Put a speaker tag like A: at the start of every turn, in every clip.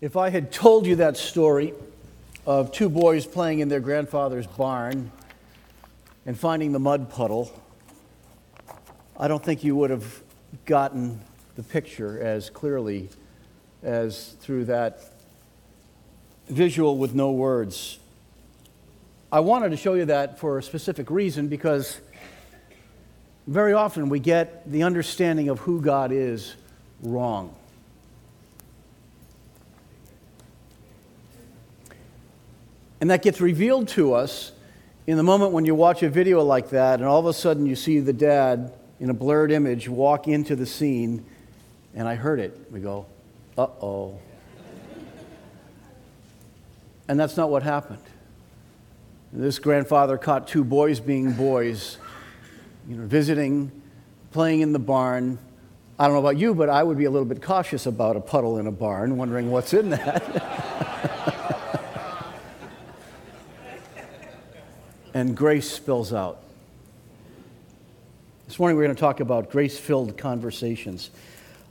A: If I had told you that story of two boys playing in their grandfather's barn and finding the mud puddle, I don't think you would have gotten the picture as clearly as through that visual with no words. I wanted to show you that for a specific reason because very often we get the understanding of who God is wrong. And that gets revealed to us in the moment when you watch a video like that, and all of a sudden you see the dad in a blurred image walk into the scene, and I heard it. We go, uh oh. and that's not what happened. This grandfather caught two boys being boys, you know, visiting, playing in the barn. I don't know about you, but I would be a little bit cautious about a puddle in a barn, wondering what's in that. and grace spills out. This morning we're going to talk about grace filled conversations.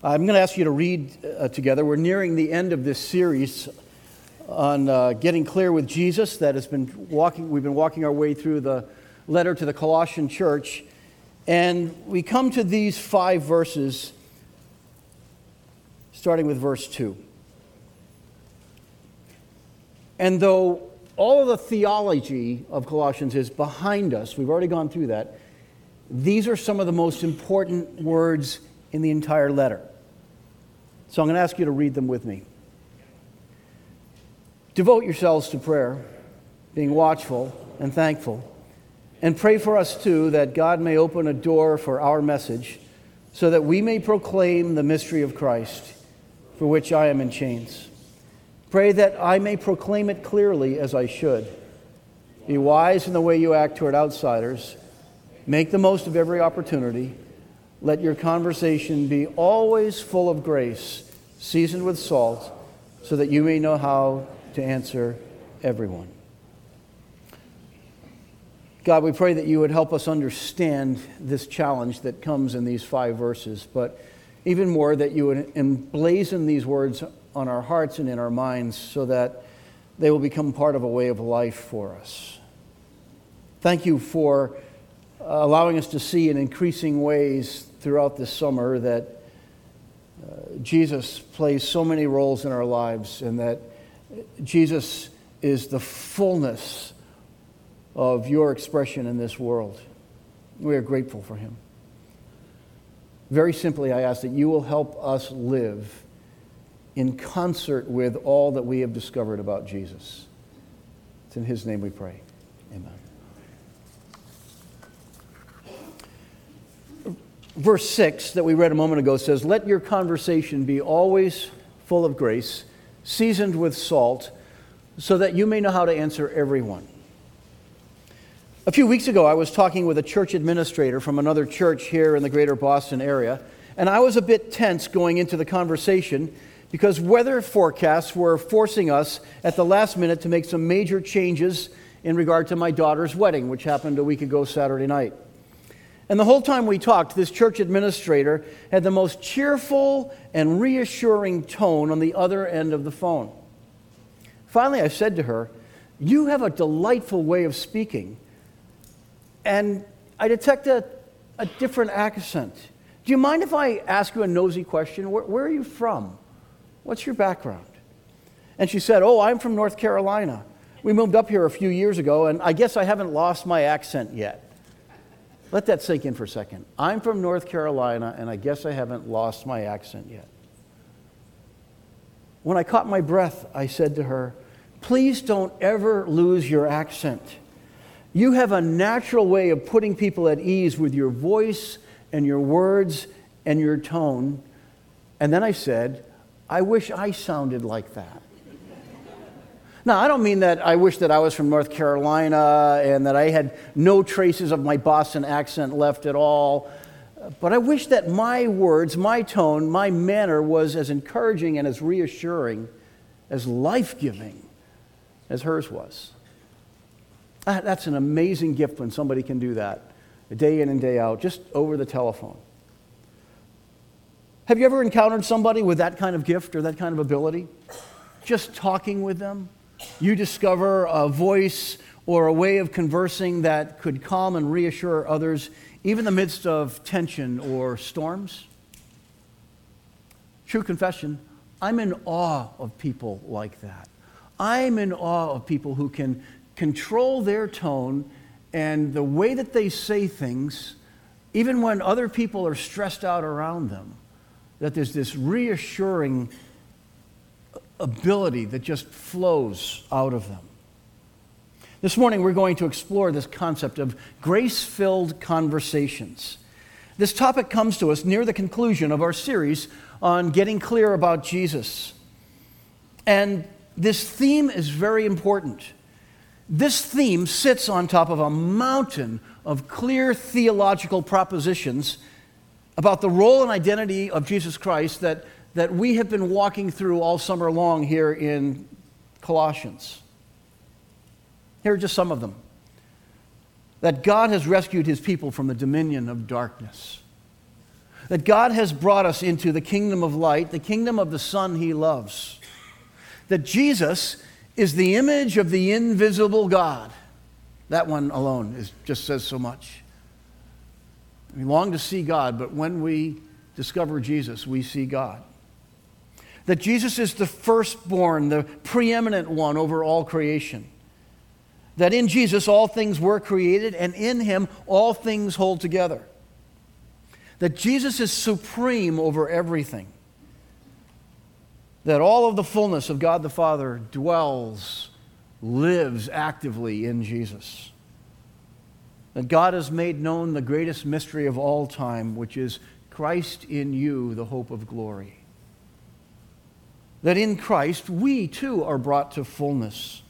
A: I'm going to ask you to read uh, together. We're nearing the end of this series on uh, getting clear with Jesus that has been walking, we've been walking our way through the letter to the Colossian church. And we come to these five verses, starting with verse 2. And though all of the theology of Colossians is behind us. We've already gone through that. These are some of the most important words in the entire letter. So I'm going to ask you to read them with me. Devote yourselves to prayer, being watchful and thankful. And pray for us too that God may open a door for our message so that we may proclaim the mystery of Christ, for which I am in chains. Pray that I may proclaim it clearly as I should. Be wise in the way you act toward outsiders. Make the most of every opportunity. Let your conversation be always full of grace, seasoned with salt, so that you may know how to answer everyone. God, we pray that you would help us understand this challenge that comes in these five verses, but even more that you would emblazon these words on our hearts and in our minds so that they will become part of a way of life for us. Thank you for allowing us to see in increasing ways throughout this summer that uh, Jesus plays so many roles in our lives and that Jesus is the fullness of your expression in this world. We are grateful for him. Very simply, I ask that you will help us live in concert with all that we have discovered about Jesus. It's in His name we pray. Amen. Verse 6 that we read a moment ago says, Let your conversation be always full of grace, seasoned with salt, so that you may know how to answer everyone. A few weeks ago, I was talking with a church administrator from another church here in the greater Boston area, and I was a bit tense going into the conversation because weather forecasts were forcing us at the last minute to make some major changes in regard to my daughter's wedding, which happened a week ago Saturday night. And the whole time we talked, this church administrator had the most cheerful and reassuring tone on the other end of the phone. Finally, I said to her, You have a delightful way of speaking. And I detect a, a different accent. Do you mind if I ask you a nosy question? Where, where are you from? What's your background? And she said, Oh, I'm from North Carolina. We moved up here a few years ago, and I guess I haven't lost my accent yet. Let that sink in for a second. I'm from North Carolina, and I guess I haven't lost my accent yet. When I caught my breath, I said to her, Please don't ever lose your accent. You have a natural way of putting people at ease with your voice and your words and your tone. And then I said, I wish I sounded like that. Now, I don't mean that I wish that I was from North Carolina and that I had no traces of my Boston accent left at all. But I wish that my words, my tone, my manner was as encouraging and as reassuring, as life giving as hers was. Ah, that's an amazing gift when somebody can do that, day in and day out, just over the telephone. Have you ever encountered somebody with that kind of gift or that kind of ability? just talking with them, you discover a voice or a way of conversing that could calm and reassure others, even in the midst of tension or storms? True confession, I'm in awe of people like that. I'm in awe of people who can control their tone and the way that they say things, even when other people are stressed out around them, that there's this reassuring ability that just flows out of them. This morning, we're going to explore this concept of grace filled conversations. This topic comes to us near the conclusion of our series on getting clear about Jesus. And this theme is very important. This theme sits on top of a mountain of clear theological propositions about the role and identity of Jesus Christ that, that we have been walking through all summer long here in Colossians. Here are just some of them that God has rescued his people from the dominion of darkness, that God has brought us into the kingdom of light, the kingdom of the Son he loves, that Jesus is the image of the invisible God. That one alone is, just says so much. We long to see God, but when we discover Jesus, we see God. That Jesus is the firstborn, the preeminent one over all creation. That in Jesus all things were created, and in him all things hold together. That Jesus is supreme over everything that all of the fullness of God the Father dwells, lives actively in Jesus. That God has made known the greatest mystery of all time, which is Christ in you, the hope of glory. That in Christ we too are brought to fullness.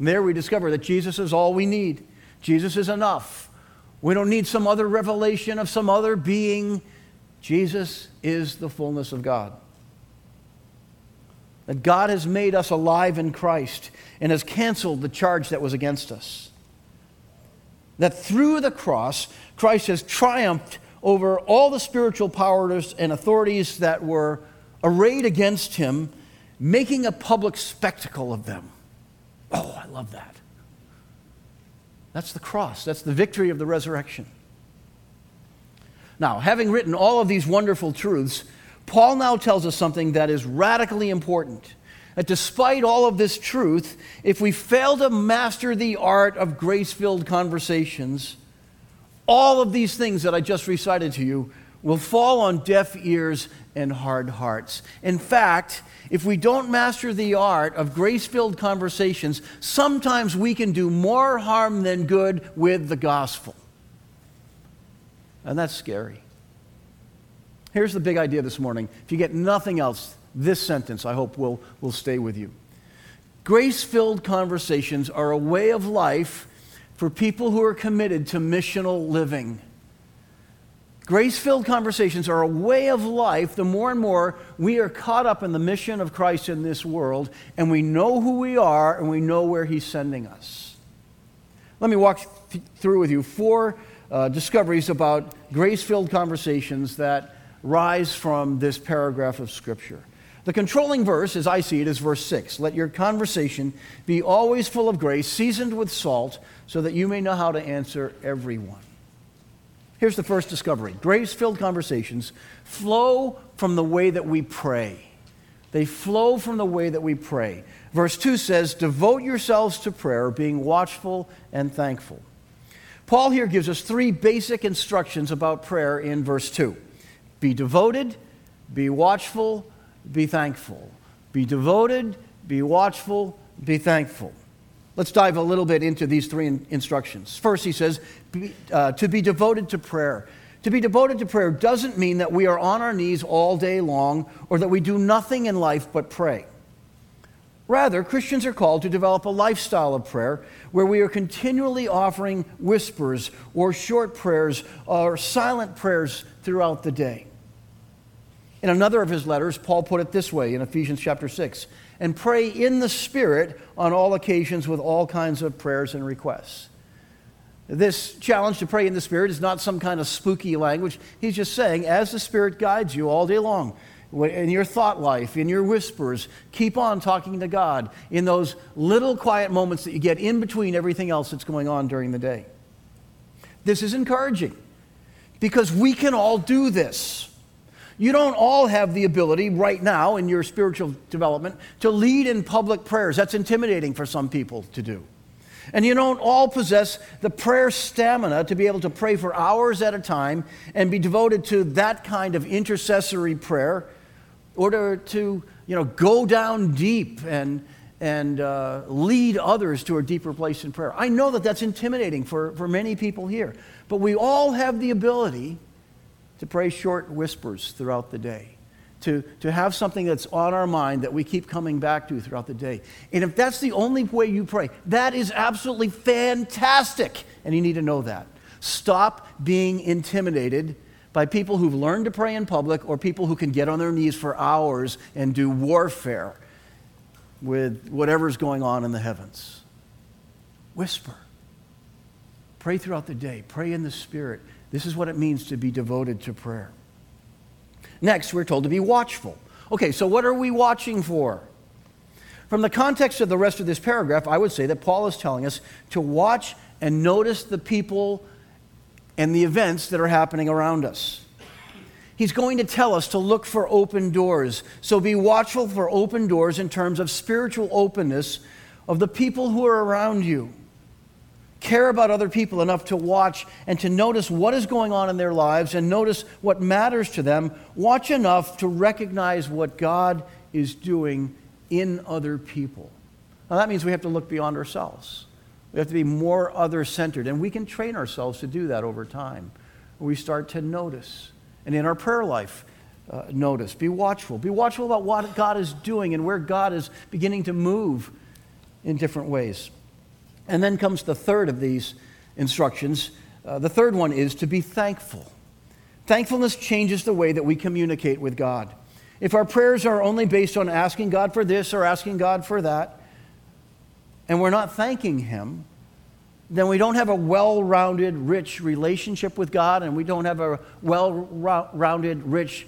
A: And there we discover that Jesus is all we need. Jesus is enough. We don't need some other revelation of some other being. Jesus is the fullness of God that God has made us alive in Christ and has canceled the charge that was against us. That through the cross, Christ has triumphed over all the spiritual powers and authorities that were arrayed against him, making a public spectacle of them. Oh, I love that. That's the cross, that's the victory of the resurrection. Now, having written all of these wonderful truths, Paul now tells us something that is radically important. That despite all of this truth, if we fail to master the art of grace filled conversations, all of these things that I just recited to you will fall on deaf ears and hard hearts. In fact, if we don't master the art of grace filled conversations, sometimes we can do more harm than good with the gospel. And that's scary. Here's the big idea this morning. If you get nothing else, this sentence, I hope, will, will stay with you. Grace filled conversations are a way of life for people who are committed to missional living. Grace filled conversations are a way of life the more and more we are caught up in the mission of Christ in this world and we know who we are and we know where He's sending us. Let me walk th- through with you four uh, discoveries about grace filled conversations that rise from this paragraph of Scripture. The controlling verse, as I see it, is verse 6. Let your conversation be always full of grace, seasoned with salt, so that you may know how to answer everyone. Here's the first discovery grace filled conversations flow from the way that we pray. They flow from the way that we pray. Verse 2 says, Devote yourselves to prayer, being watchful and thankful. Paul here gives us three basic instructions about prayer in verse 2. Be devoted, be watchful, be thankful. Be devoted, be watchful, be thankful. Let's dive a little bit into these three in- instructions. First, he says be, uh, to be devoted to prayer. To be devoted to prayer doesn't mean that we are on our knees all day long or that we do nothing in life but pray. Rather, Christians are called to develop a lifestyle of prayer where we are continually offering whispers or short prayers or silent prayers throughout the day. In another of his letters, Paul put it this way in Ephesians chapter 6 and pray in the Spirit on all occasions with all kinds of prayers and requests. This challenge to pray in the Spirit is not some kind of spooky language. He's just saying, as the Spirit guides you all day long, in your thought life, in your whispers, keep on talking to God in those little quiet moments that you get in between everything else that's going on during the day. This is encouraging because we can all do this. You don't all have the ability right now in your spiritual development to lead in public prayers. That's intimidating for some people to do. And you don't all possess the prayer stamina to be able to pray for hours at a time and be devoted to that kind of intercessory prayer or to, to you know, go down deep and, and uh, lead others to a deeper place in prayer. I know that that's intimidating for, for many people here, but we all have the ability to pray short whispers throughout the day to, to have something that's on our mind that we keep coming back to throughout the day. And if that's the only way you pray, that is absolutely fantastic. And you need to know that. Stop being intimidated by people who've learned to pray in public or people who can get on their knees for hours and do warfare with whatever's going on in the heavens. Whisper. Pray throughout the day. Pray in the Spirit. This is what it means to be devoted to prayer. Next, we're told to be watchful. Okay, so what are we watching for? From the context of the rest of this paragraph, I would say that Paul is telling us to watch and notice the people and the events that are happening around us. He's going to tell us to look for open doors. So be watchful for open doors in terms of spiritual openness of the people who are around you care about other people enough to watch and to notice what is going on in their lives and notice what matters to them, watch enough to recognize what God is doing in other people. Now, that means we have to look beyond ourselves. We have to be more other centered, and we can train ourselves to do that over time. We start to notice. And in our prayer life, uh, notice. Be watchful. Be watchful about what God is doing and where God is beginning to move in different ways. And then comes the third of these instructions. Uh, the third one is to be thankful. Thankfulness changes the way that we communicate with God. If our prayers are only based on asking God for this or asking God for that, and we're not thanking Him, then we don't have a well rounded, rich relationship with God, and we don't have a well rounded, rich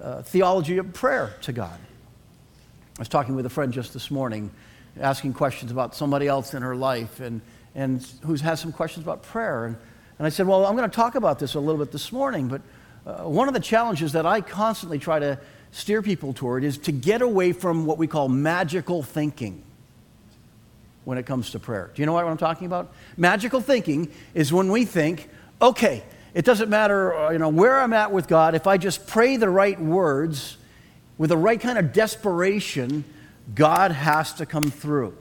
A: uh, theology of prayer to God. I was talking with a friend just this morning asking questions about somebody else in her life and, and who has some questions about prayer. And, and I said, Well, I'm going to talk about this a little bit this morning, but uh, one of the challenges that I constantly try to steer people toward is to get away from what we call magical thinking when it comes to prayer. Do you know what I'm talking about? Magical thinking is when we think, okay, it doesn't matter uh, you know, where I'm at with God, if I just pray the right words with the right kind of desperation, God has to come through.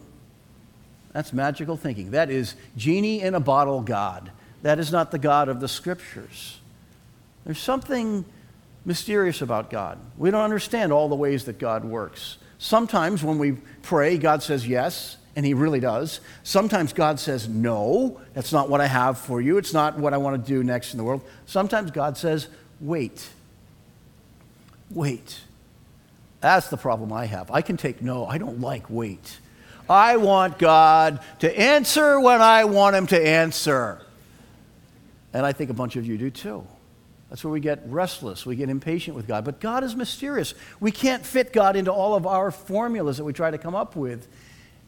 A: That's magical thinking. That is genie in a bottle God. That is not the God of the scriptures. There's something mysterious about God. We don't understand all the ways that God works. Sometimes when we pray, God says yes, and He really does. Sometimes God says no, that's not what I have for you. It's not what I want to do next in the world. Sometimes God says wait. Wait. That's the problem I have. I can take no. I don't like wait. I want God to answer when I want Him to answer. And I think a bunch of you do too. That's where we get restless. We get impatient with God. But God is mysterious. We can't fit God into all of our formulas that we try to come up with.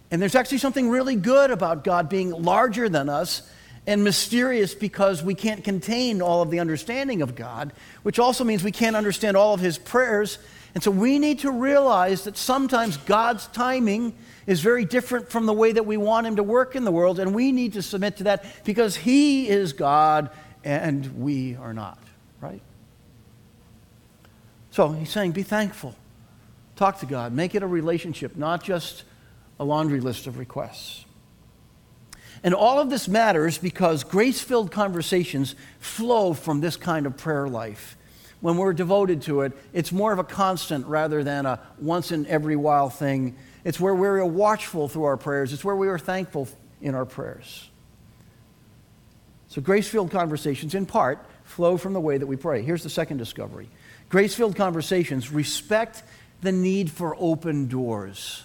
A: And there's actually something really good about God being larger than us and mysterious because we can't contain all of the understanding of God, which also means we can't understand all of His prayers and so we need to realize that sometimes God's timing is very different from the way that we want Him to work in the world, and we need to submit to that because He is God and we are not, right? So He's saying, be thankful. Talk to God. Make it a relationship, not just a laundry list of requests. And all of this matters because grace filled conversations flow from this kind of prayer life when we're devoted to it, it's more of a constant rather than a once in every while thing. It's where we're watchful through our prayers, it's where we are thankful in our prayers. So, grace filled conversations, in part, flow from the way that we pray. Here's the second discovery grace filled conversations respect the need for open doors,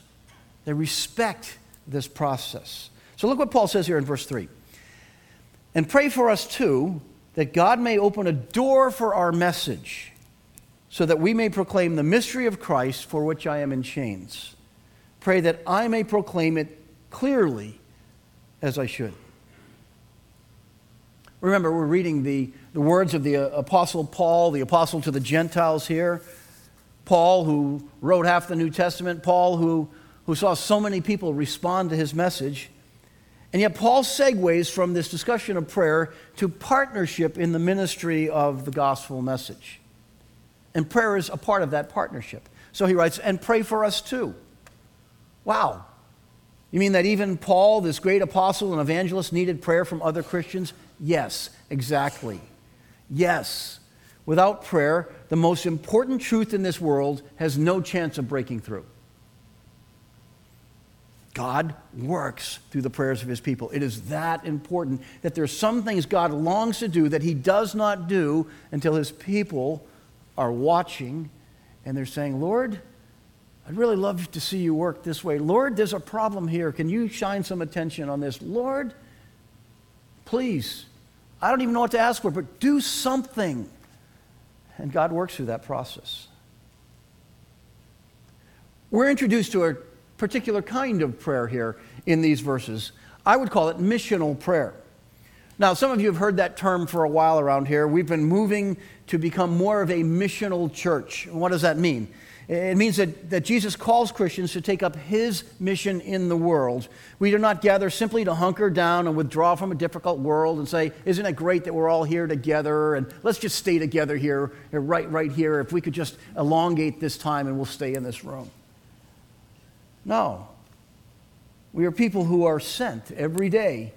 A: they respect this process. So, look what Paul says here in verse 3. And pray for us too that God may open a door for our message. so that we may proclaim the mystery of Christ for which I am in chains. Pray that I may proclaim it clearly as I should. Remember, we're reading the, the words of the uh, Apostle Paul, the apostle to the Gentiles here. Paul, who wrote half the New Testament, Paul, who, who saw so many people respond to his message. And yet, Paul segues from this discussion of prayer to partnership in the ministry of the gospel message. And prayer is a part of that partnership. So he writes, and pray for us too. Wow. You mean that even Paul, this great apostle and evangelist, needed prayer from other Christians? Yes, exactly. Yes. Without prayer, the most important truth in this world has no chance of breaking through. God works through the prayers of his people. It is that important that there's some things God longs to do that he does not do until his people are watching and they're saying, Lord, I'd really love to see you work this way. Lord, there's a problem here. Can you shine some attention on this? Lord, please. I don't even know what to ask for, but do something. And God works through that process. We're introduced to a particular kind of prayer here in these verses. I would call it missional prayer. Now, some of you have heard that term for a while around here. We've been moving to become more of a missional church. What does that mean? It means that, that Jesus calls Christians to take up his mission in the world. We do not gather simply to hunker down and withdraw from a difficult world and say, Isn't it great that we're all here together? And let's just stay together here, right, right here. If we could just elongate this time and we'll stay in this room. No. We are people who are sent every day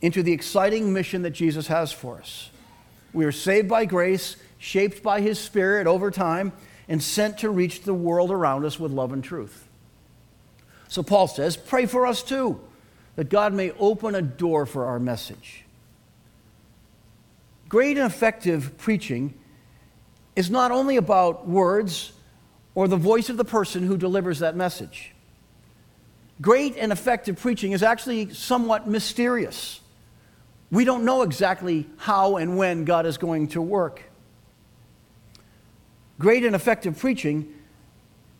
A: into the exciting mission that Jesus has for us. We are saved by grace, shaped by His Spirit over time, and sent to reach the world around us with love and truth. So Paul says, pray for us too, that God may open a door for our message. Great and effective preaching is not only about words or the voice of the person who delivers that message. Great and effective preaching is actually somewhat mysterious. We don't know exactly how and when God is going to work. Great and effective preaching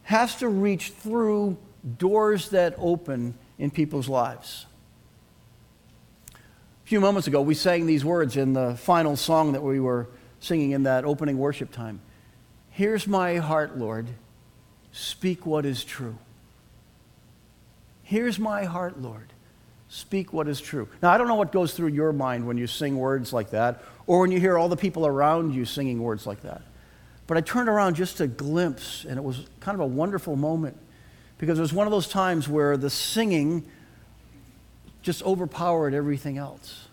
A: has to reach through doors that open in people's lives. A few moments ago, we sang these words in the final song that we were singing in that opening worship time. Here's my heart, Lord. Speak what is true. Here's my heart, Lord speak what is true. Now, I don't know what goes through your mind when you sing words like that, or when you hear all the people around you singing words like that. But I turned around just to glimpse, and it was kind of a wonderful moment because it was one of those times where the singing just overpowered everything else.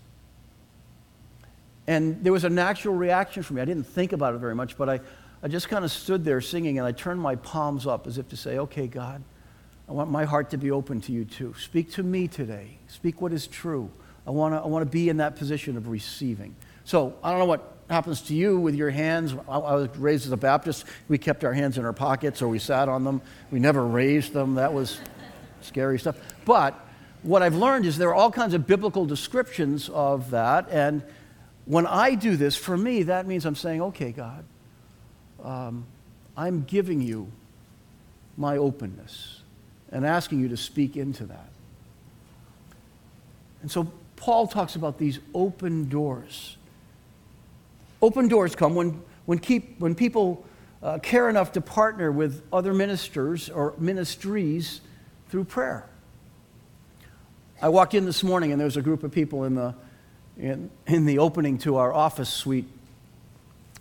A: And there was a natural reaction from me. I didn't think about it very much, but I, I just kind of stood there singing and I turned my palms up as if to say, okay, God, I want my heart to be open to you too. Speak to me today. Speak what is true. I want to I wanna be in that position of receiving. So I don't know what happens to you with your hands. I, I was raised as a Baptist. We kept our hands in our pockets or we sat on them. We never raised them. That was scary stuff. But what I've learned is there are all kinds of biblical descriptions of that. And when I do this, for me, that means I'm saying, okay, God, um, I'm giving you my openness and asking you to speak into that. And so Paul talks about these open doors. Open doors come when, when, keep, when people uh, care enough to partner with other ministers or ministries through prayer. I walked in this morning and there was a group of people in the, in, in the opening to our office suite,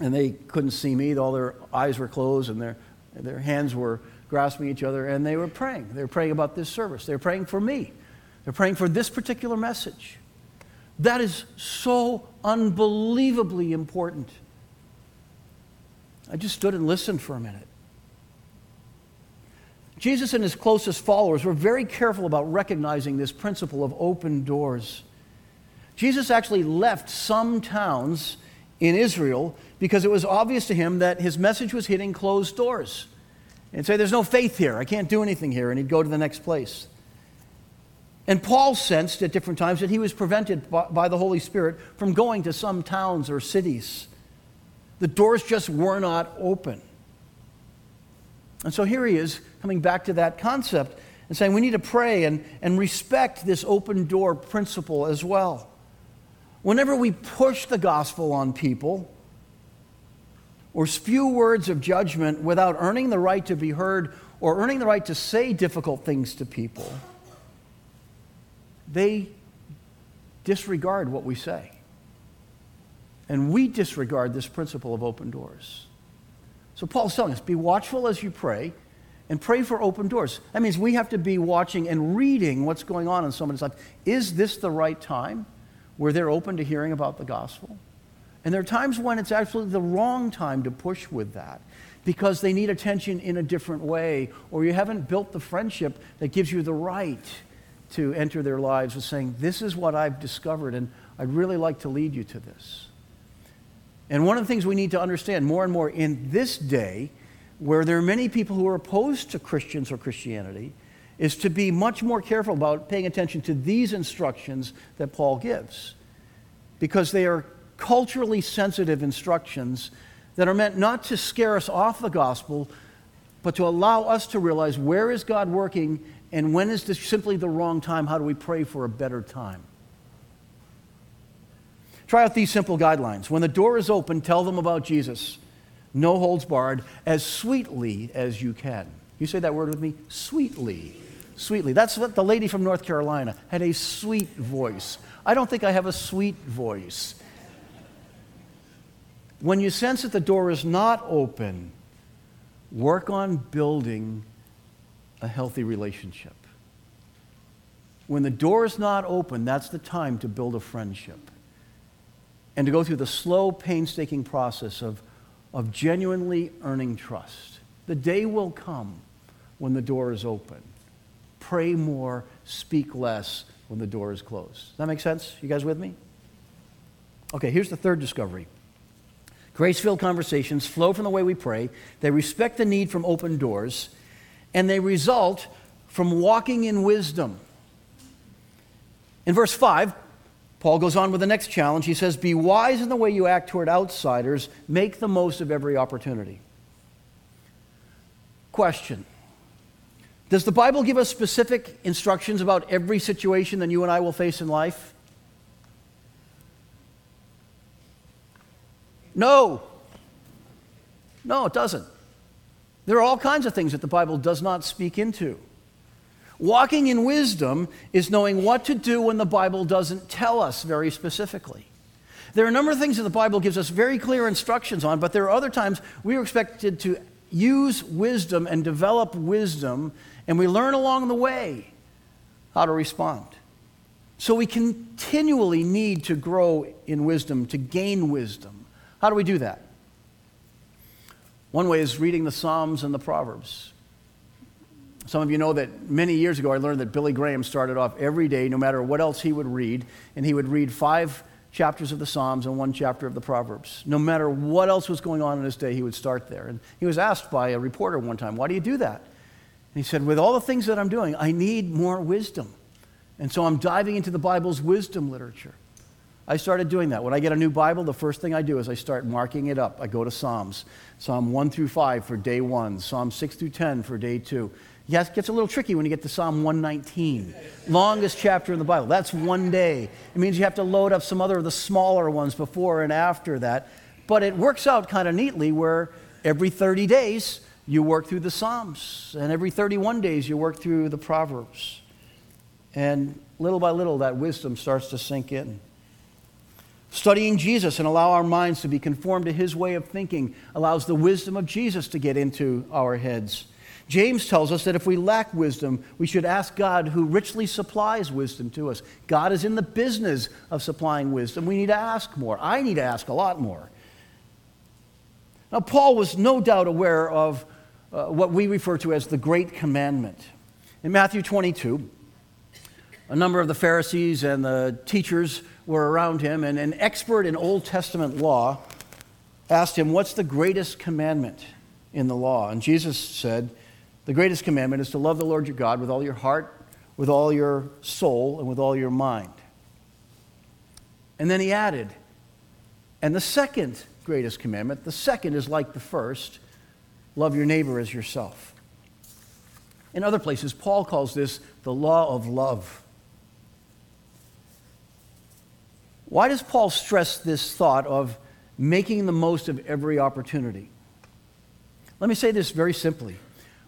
A: and they couldn't see me. All their eyes were closed and their, their hands were grasping each other, and they were praying. They were praying about this service. They were praying for me. They're praying for this particular message. That is so unbelievably important. I just stood and listened for a minute. Jesus and his closest followers were very careful about recognizing this principle of open doors. Jesus actually left some towns in Israel because it was obvious to him that his message was hitting closed doors and say, There's no faith here. I can't do anything here. And he'd go to the next place. And Paul sensed at different times that he was prevented by, the Holy Spirit from going to some towns or cities. The doors just were not open. And so here he is coming back to that concept and saying we need to pray and, and respect this open door principle as well. Whenever we push the gospel on people or spew words of judgment without earning the right to be heard or earning the right to say difficult things to people, they disregard what we say. And we disregard this principle of open doors. So Paul's telling us be watchful as you pray and pray for open doors. That means we have to be watching and reading what's going on in someone's life. Is this the right time where they're open to hearing about the gospel? And there are times when it's absolutely the wrong time to push with that because they need attention in a different way, or you haven't built the friendship that gives you the right to enter their lives with saying, This is what I've discovered, and I'd really like to lead you to this. And one of the things we need to understand more and more in this day, where there are many people who are opposed to Christians or Christianity, is to be much more careful about paying attention to these instructions that Paul gives. Because they are culturally sensitive instructions that are meant not to scare us off the gospel, but to allow us to realize where is God working and when is this simply the wrong time? How do we pray for a better time? Try out these simple guidelines. When the door is open, tell them about Jesus. No holds barred, as sweetly as you can. You say that word with me? Sweetly. Sweetly. That's what the lady from North Carolina had a sweet voice. I don't think I have a sweet voice. When you sense that the door is not open, work on building a healthy relationship. When the door is not open, that's the time to build a friendship and to go through the slow, painstaking process of, of genuinely earning trust. The day will come when the door is open. Pray more, speak less when the door is closed. Does that make sense? You guys with me? Okay, here's the third discovery. Grace filled conversations flow from the way we pray. They respect the need from open doors, and they result from walking in wisdom. In verse 5, Paul goes on with the next challenge. He says, Be wise in the way you act toward outsiders, make the most of every opportunity. Question Does the Bible give us specific instructions about every situation that you and I will face in life? No. No, it doesn't. There are all kinds of things that the Bible does not speak into. Walking in wisdom is knowing what to do when the Bible doesn't tell us very specifically. There are a number of things that the Bible gives us very clear instructions on, but there are other times we are expected to use wisdom and develop wisdom, and we learn along the way how to respond. So we continually need to grow in wisdom, to gain wisdom. How do we do that? One way is reading the Psalms and the Proverbs. Some of you know that many years ago I learned that Billy Graham started off every day, no matter what else he would read, and he would read five chapters of the Psalms and one chapter of the Proverbs. No matter what else was going on in his day, he would start there. And he was asked by a reporter one time, Why do you do that? He said, With all the things that I'm doing, I need more wisdom. And so I'm diving into the Bible's wisdom literature. I started doing that. When I get a new Bible, the first thing I do is I start marking it up. I go to Psalms Psalm 1 through 5 for day one, Psalm 6 through 10 for day two. Yes, it gets a little tricky when you get to Psalm 119, longest chapter in the Bible. That's one day. It means you have to load up some other of the smaller ones before and after that. But it works out kind of neatly where every 30 days you work through the Psalms, and every 31 days you work through the Proverbs. And little by little, that wisdom starts to sink in. Studying Jesus and allow our minds to be conformed to his way of thinking allows the wisdom of Jesus to get into our heads. James tells us that if we lack wisdom, we should ask God, who richly supplies wisdom to us. God is in the business of supplying wisdom. We need to ask more. I need to ask a lot more. Now, Paul was no doubt aware of uh, what we refer to as the Great Commandment. In Matthew 22, a number of the Pharisees and the teachers were around him, and an expert in Old Testament law asked him, What's the greatest commandment in the law? And Jesus said, the greatest commandment is to love the Lord your God with all your heart, with all your soul, and with all your mind. And then he added, and the second greatest commandment. The second is like the first love your neighbor as yourself. In other places, Paul calls this the law of love. Why does Paul stress this thought of making the most of every opportunity? Let me say this very simply.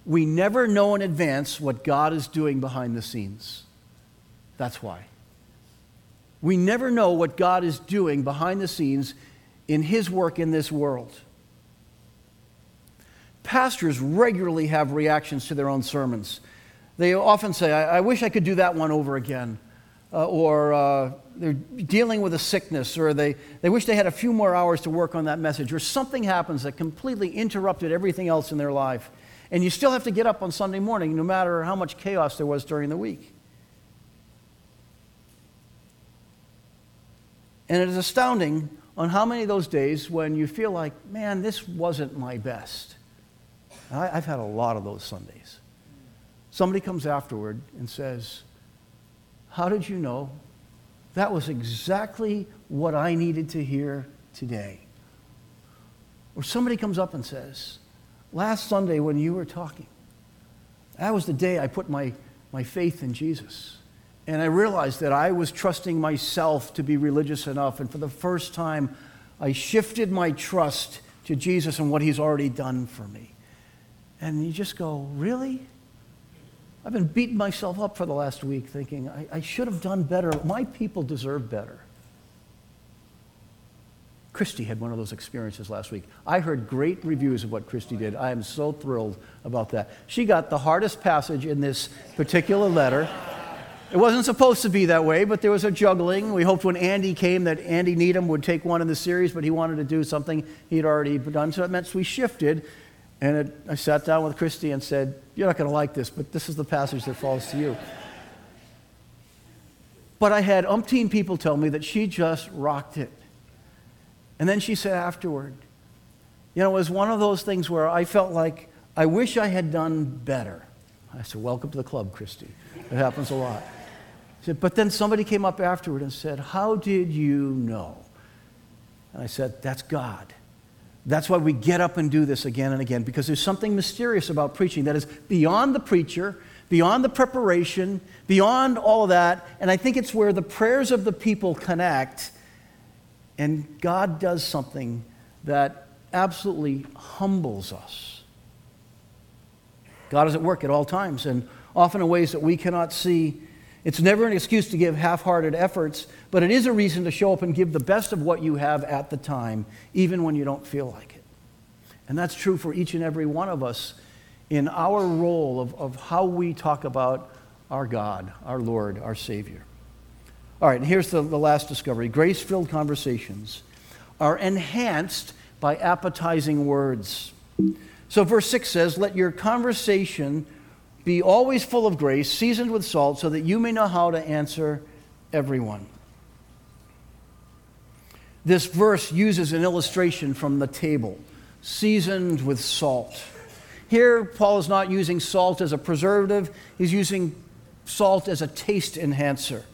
A: We never know in advance what God is doing behind the scenes. That's why. We never know what God is doing behind the scenes in His work in this world. Pastors regularly have reactions to their own sermons. They often say, I, I wish I could do that one over again. Uh, or uh, they're dealing with a sickness, or they, they wish they had a few more hours to work on that message, or something happens that completely interrupted everything else in their life. And you still have to get up on Sunday morning, no matter how much chaos there was during the week. And it is astounding on how many of those days when you feel like, man, this wasn't my best. I, have had a lot of those Sundays. Somebody comes afterward and says, How did you know? That was exactly what I needed to hear today. Or somebody comes up and says, Last Sunday when you were talking, that was the day I put my, my faith in Jesus. And I realized that I was trusting myself to be religious enough. And for the first time, I shifted my trust to Jesus and what he's already done for me. And you just go, Really? I've been beating myself up for the last week thinking, I, I should have done better. My people deserve better. Christy had one of those experiences last week. I heard great reviews of what Christy did. I am so thrilled about that. She got the hardest passage in this particular letter. It wasn't supposed to be that way, but there was a juggling. We hoped when Andy came that Andy Needham would take one in the series, but he wanted to do something he'd already done. So it meant we shifted. And it, I sat down with Christy and said, You're not going to like this, but this is the passage that falls to you. But I had umpteen people tell me that she just rocked it. And then she said afterward, You know, it was one of those things where I felt like I wish I had done better. I said, Welcome to the club, Christy. It happens a lot She said, but then somebody came up afterward and said, How did you know? And I said, That's God. That's why we get up and do this again and again, because there's something mysterious about preaching that is beyond the preacher, beyond the preparation, beyond all of that. And I think it's where the prayers of the people connect, and God does something that absolutely humbles us. God is at work at all times, and often in ways that we cannot see it's never an excuse to give half hearted efforts, but it is a reason to show up and give the best of what you have at the time, even when you don't feel like it. And that's true for each and every one of us in our role of, of how we talk about our God, our Lord, our Savior. All right, and here's the, the last discovery grace filled conversations are enhanced by appetizing words. So, verse 6 says, Let your conversation be always full of grace, seasoned with salt, so that you may know how to answer everyone. This verse uses an illustration from the table seasoned with salt. Here, Paul is not using salt as a preservative, he's using salt as a taste enhancer.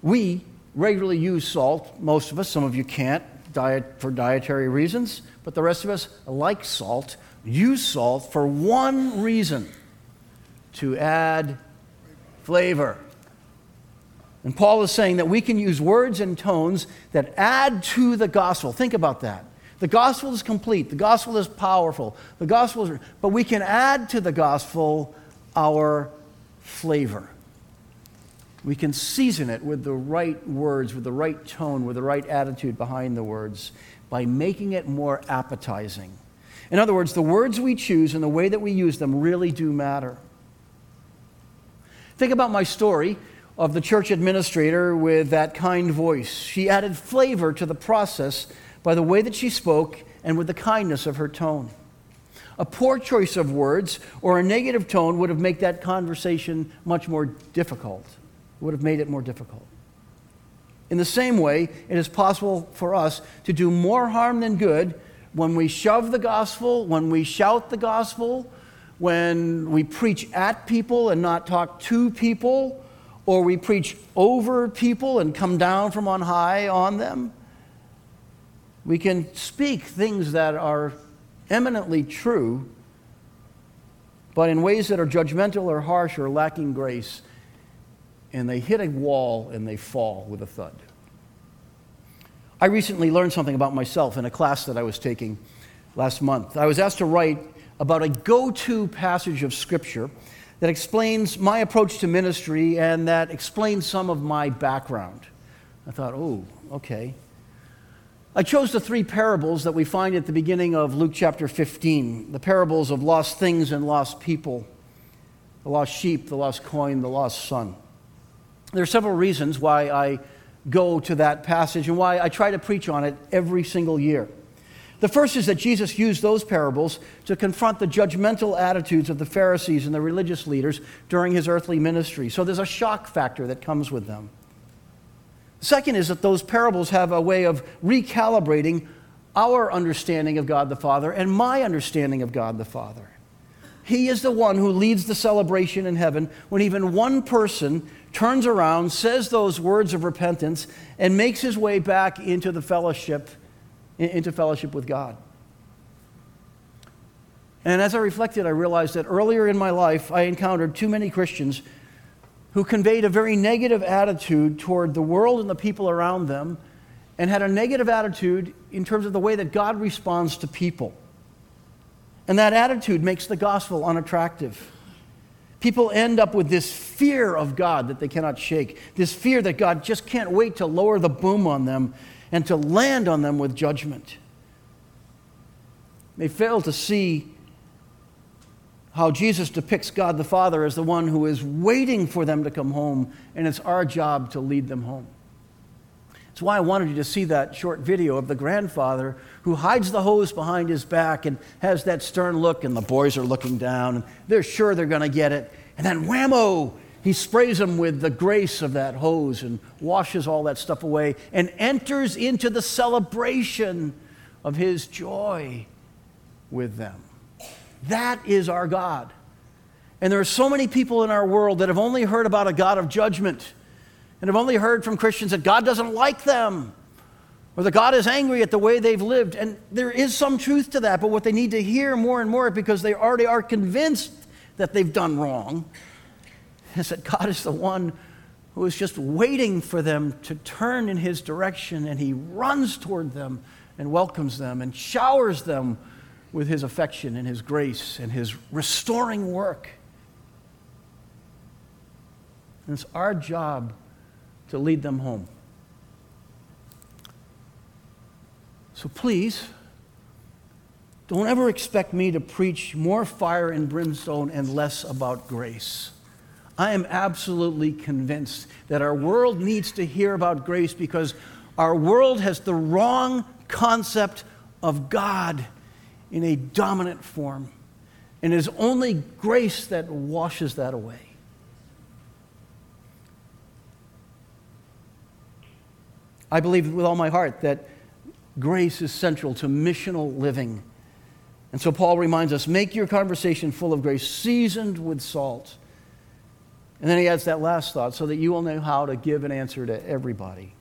A: We regularly use salt, most of us, some of you can't diet, for dietary reasons, but the rest of us like salt use salt for one reason to add flavor. And Paul is saying that we can use words and tones that add to the gospel. Think about that. The gospel is complete, the gospel is powerful, the gospel is, but we can add to the gospel our flavor. We can season it with the right words, with the right tone, with the right attitude behind the words by making it more appetizing. In other words, the words we choose and the way that we use them really do matter. Think about my story of the church administrator with that kind voice. She added flavor to the process by the way that she spoke and with the kindness of her tone. A poor choice of words or a negative tone would have made that conversation much more difficult. It would have made it more difficult. In the same way, it is possible for us to do more harm than good when we shove the gospel, when we shout the gospel, when we preach at people and not talk to people, or we preach over people and come down from on high on them, We can speak things that are eminently true, but in ways that are judgmental or harsh or lacking grace, and they hit a wall and they fall with a thud. I recently learned something about myself in a class that I was taking last month. I was asked to write about a go to passage of Scripture that explains my approach to ministry and that explains some of my background. I thought, oh, okay. I chose the three parables that we find at the beginning of Luke chapter 15 the parables of lost things and lost people, the lost sheep, the lost coin, the lost son. There are several reasons why I go to that passage and why I try to preach on it every single year. The first is that Jesus used those parables to confront the judgmental attitudes of the Pharisees and the religious leaders during his earthly ministry. So there's a shock factor that comes with them. Second is that those parables have a way of recalibrating our understanding of God the Father and my understanding of God the Father. He is the one who leads the celebration in heaven when even one person turns around, says those words of repentance, and makes his way back into the fellowship, into fellowship with God. And as I reflected, I realized that earlier in my life, I encountered too many Christians who conveyed a very negative attitude toward the world and the people around them, and had a negative attitude in terms of the way that God responds to people. And that attitude makes the gospel unattractive. People end up with this fear of God that they cannot shake, this fear that God just can't wait to lower the boom on them and to land on them with judgment. They fail to see how Jesus depicts God the Father as the one who is waiting for them to come home, and it's our job to lead them home. That's why I wanted you to see that short video of the grandfather who hides the hose behind his back and has that stern look, and the boys are looking down, and they're sure they're going to get it. And then whammo, he sprays them with the grace of that hose and washes all that stuff away and enters into the celebration of his joy with them. That is our God. And there are so many people in our world that have only heard about a God of judgment and have only heard from Christians that God doesn't like them or that God is angry at the way they've lived. And there is some truth to that, but what they need to hear more and more because they already are convinced that they've done wrong is that God is the one who is just waiting for them to turn in his direction and he runs toward them and welcomes them and showers them with his affection and his grace and his restoring work. And it's our job to lead them home. So please, don't ever expect me to preach more fire and brimstone and less about grace. I am absolutely convinced that our world needs to hear about grace because our world has the wrong concept of God in a dominant form. And it is only grace that washes that away. I believe with all my heart that grace is central to missional living. And so Paul reminds us make your conversation full of grace, seasoned with salt. And then he adds that last thought so that you will know how to give an answer to everybody.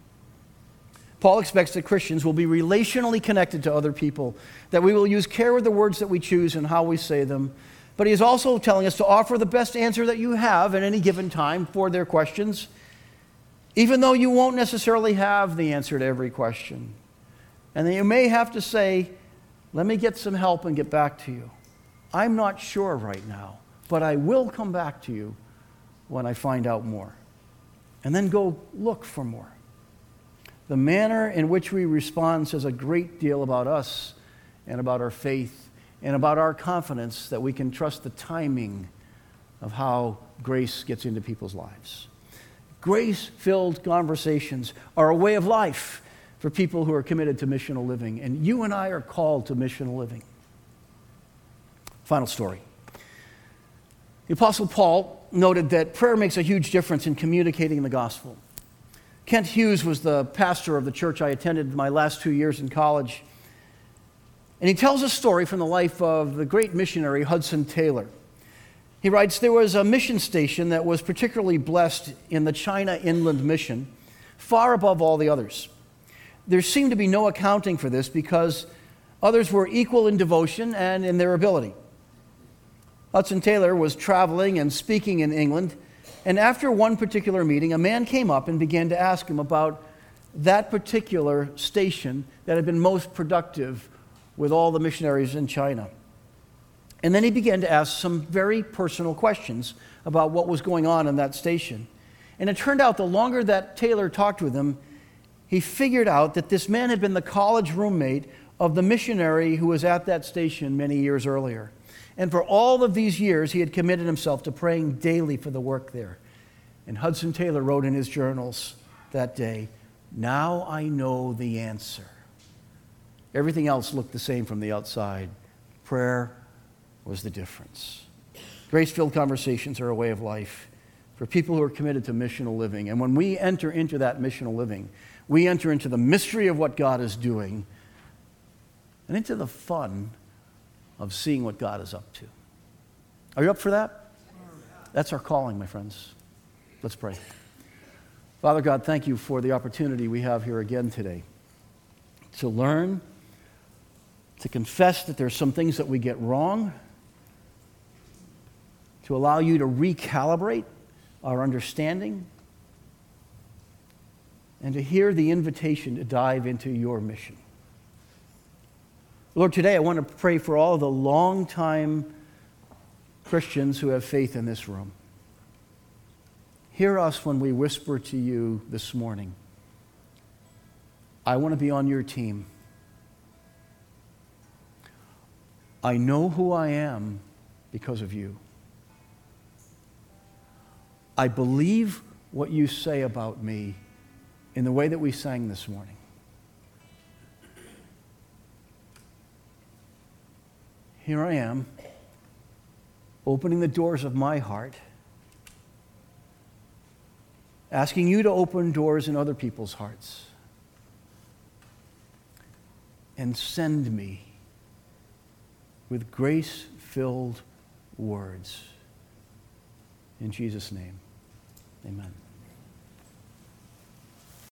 A: Paul expects that Christians will be relationally connected to other people, that we will use care with the words that we choose and how we say them. But he is also telling us to offer the best answer that you have at any given time for their questions even though you won't necessarily have the answer to every question. And then you may have to say, Let me get some help and get back to you. I'm not sure right now, but I will come back to you when I find out more. And then go look for more. The manner in which we respond says a great deal about us and about our faith and about our confidence that we can trust the timing of how grace gets into people's lives. Grace filled conversations are a way of life for people who are committed to missional living. And you and I are called to missional living. Final story. The Apostle Paul noted that prayer makes a huge difference in communicating the gospel. Kent Hughes was the pastor of the church I attended my last two years in college. And he tells a story from the life of the great missionary Hudson Taylor. He writes There was a mission station that was particularly blessed in the China Inland Mission, far above all the others. there seemed to be no accounting for this because others were equal in devotion and in their ability. Hudson Taylor was traveling and speaking in England, and after one particular meeting, a man came up and began to ask him about that particular station that had been most productive with all the missionaries in China. And then he began to ask some very personal questions about what was going on in that station. And it turned out the longer that Taylor talked with him, he figured out that this man had been the college roommate of the missionary who was at that station many years earlier. And for all of these years, he had committed himself to praying daily for the work there. And Hudson Taylor wrote in his journals that day, Now I know the answer. Everything else looked the same from the outside. Prayer was the difference. Grace filled conversations are a way of life for people who are committed to missional living. And when we enter into that missional living, we enter into the mystery of what God is doing and into the fun of seeing what God is up to. Are you up for that? That's our calling, my friends. Let's pray. Father God, thank you for the opportunity we have here again today to learn, to confess that there's some things that we get wrong to allow you to recalibrate our understanding, and to hear the invitation to dive into your mission. Lord, today I want to pray for all the long-time Christians who have faith in this room. Hear us when we whisper to you this morning. I want to be on your team. I know who I am because of you. I believe what you say about me in the way that we sang this morning. Here I am, opening the doors of my heart, asking you to open doors in other people's hearts, and send me with grace filled words. In Jesus' name. Amen.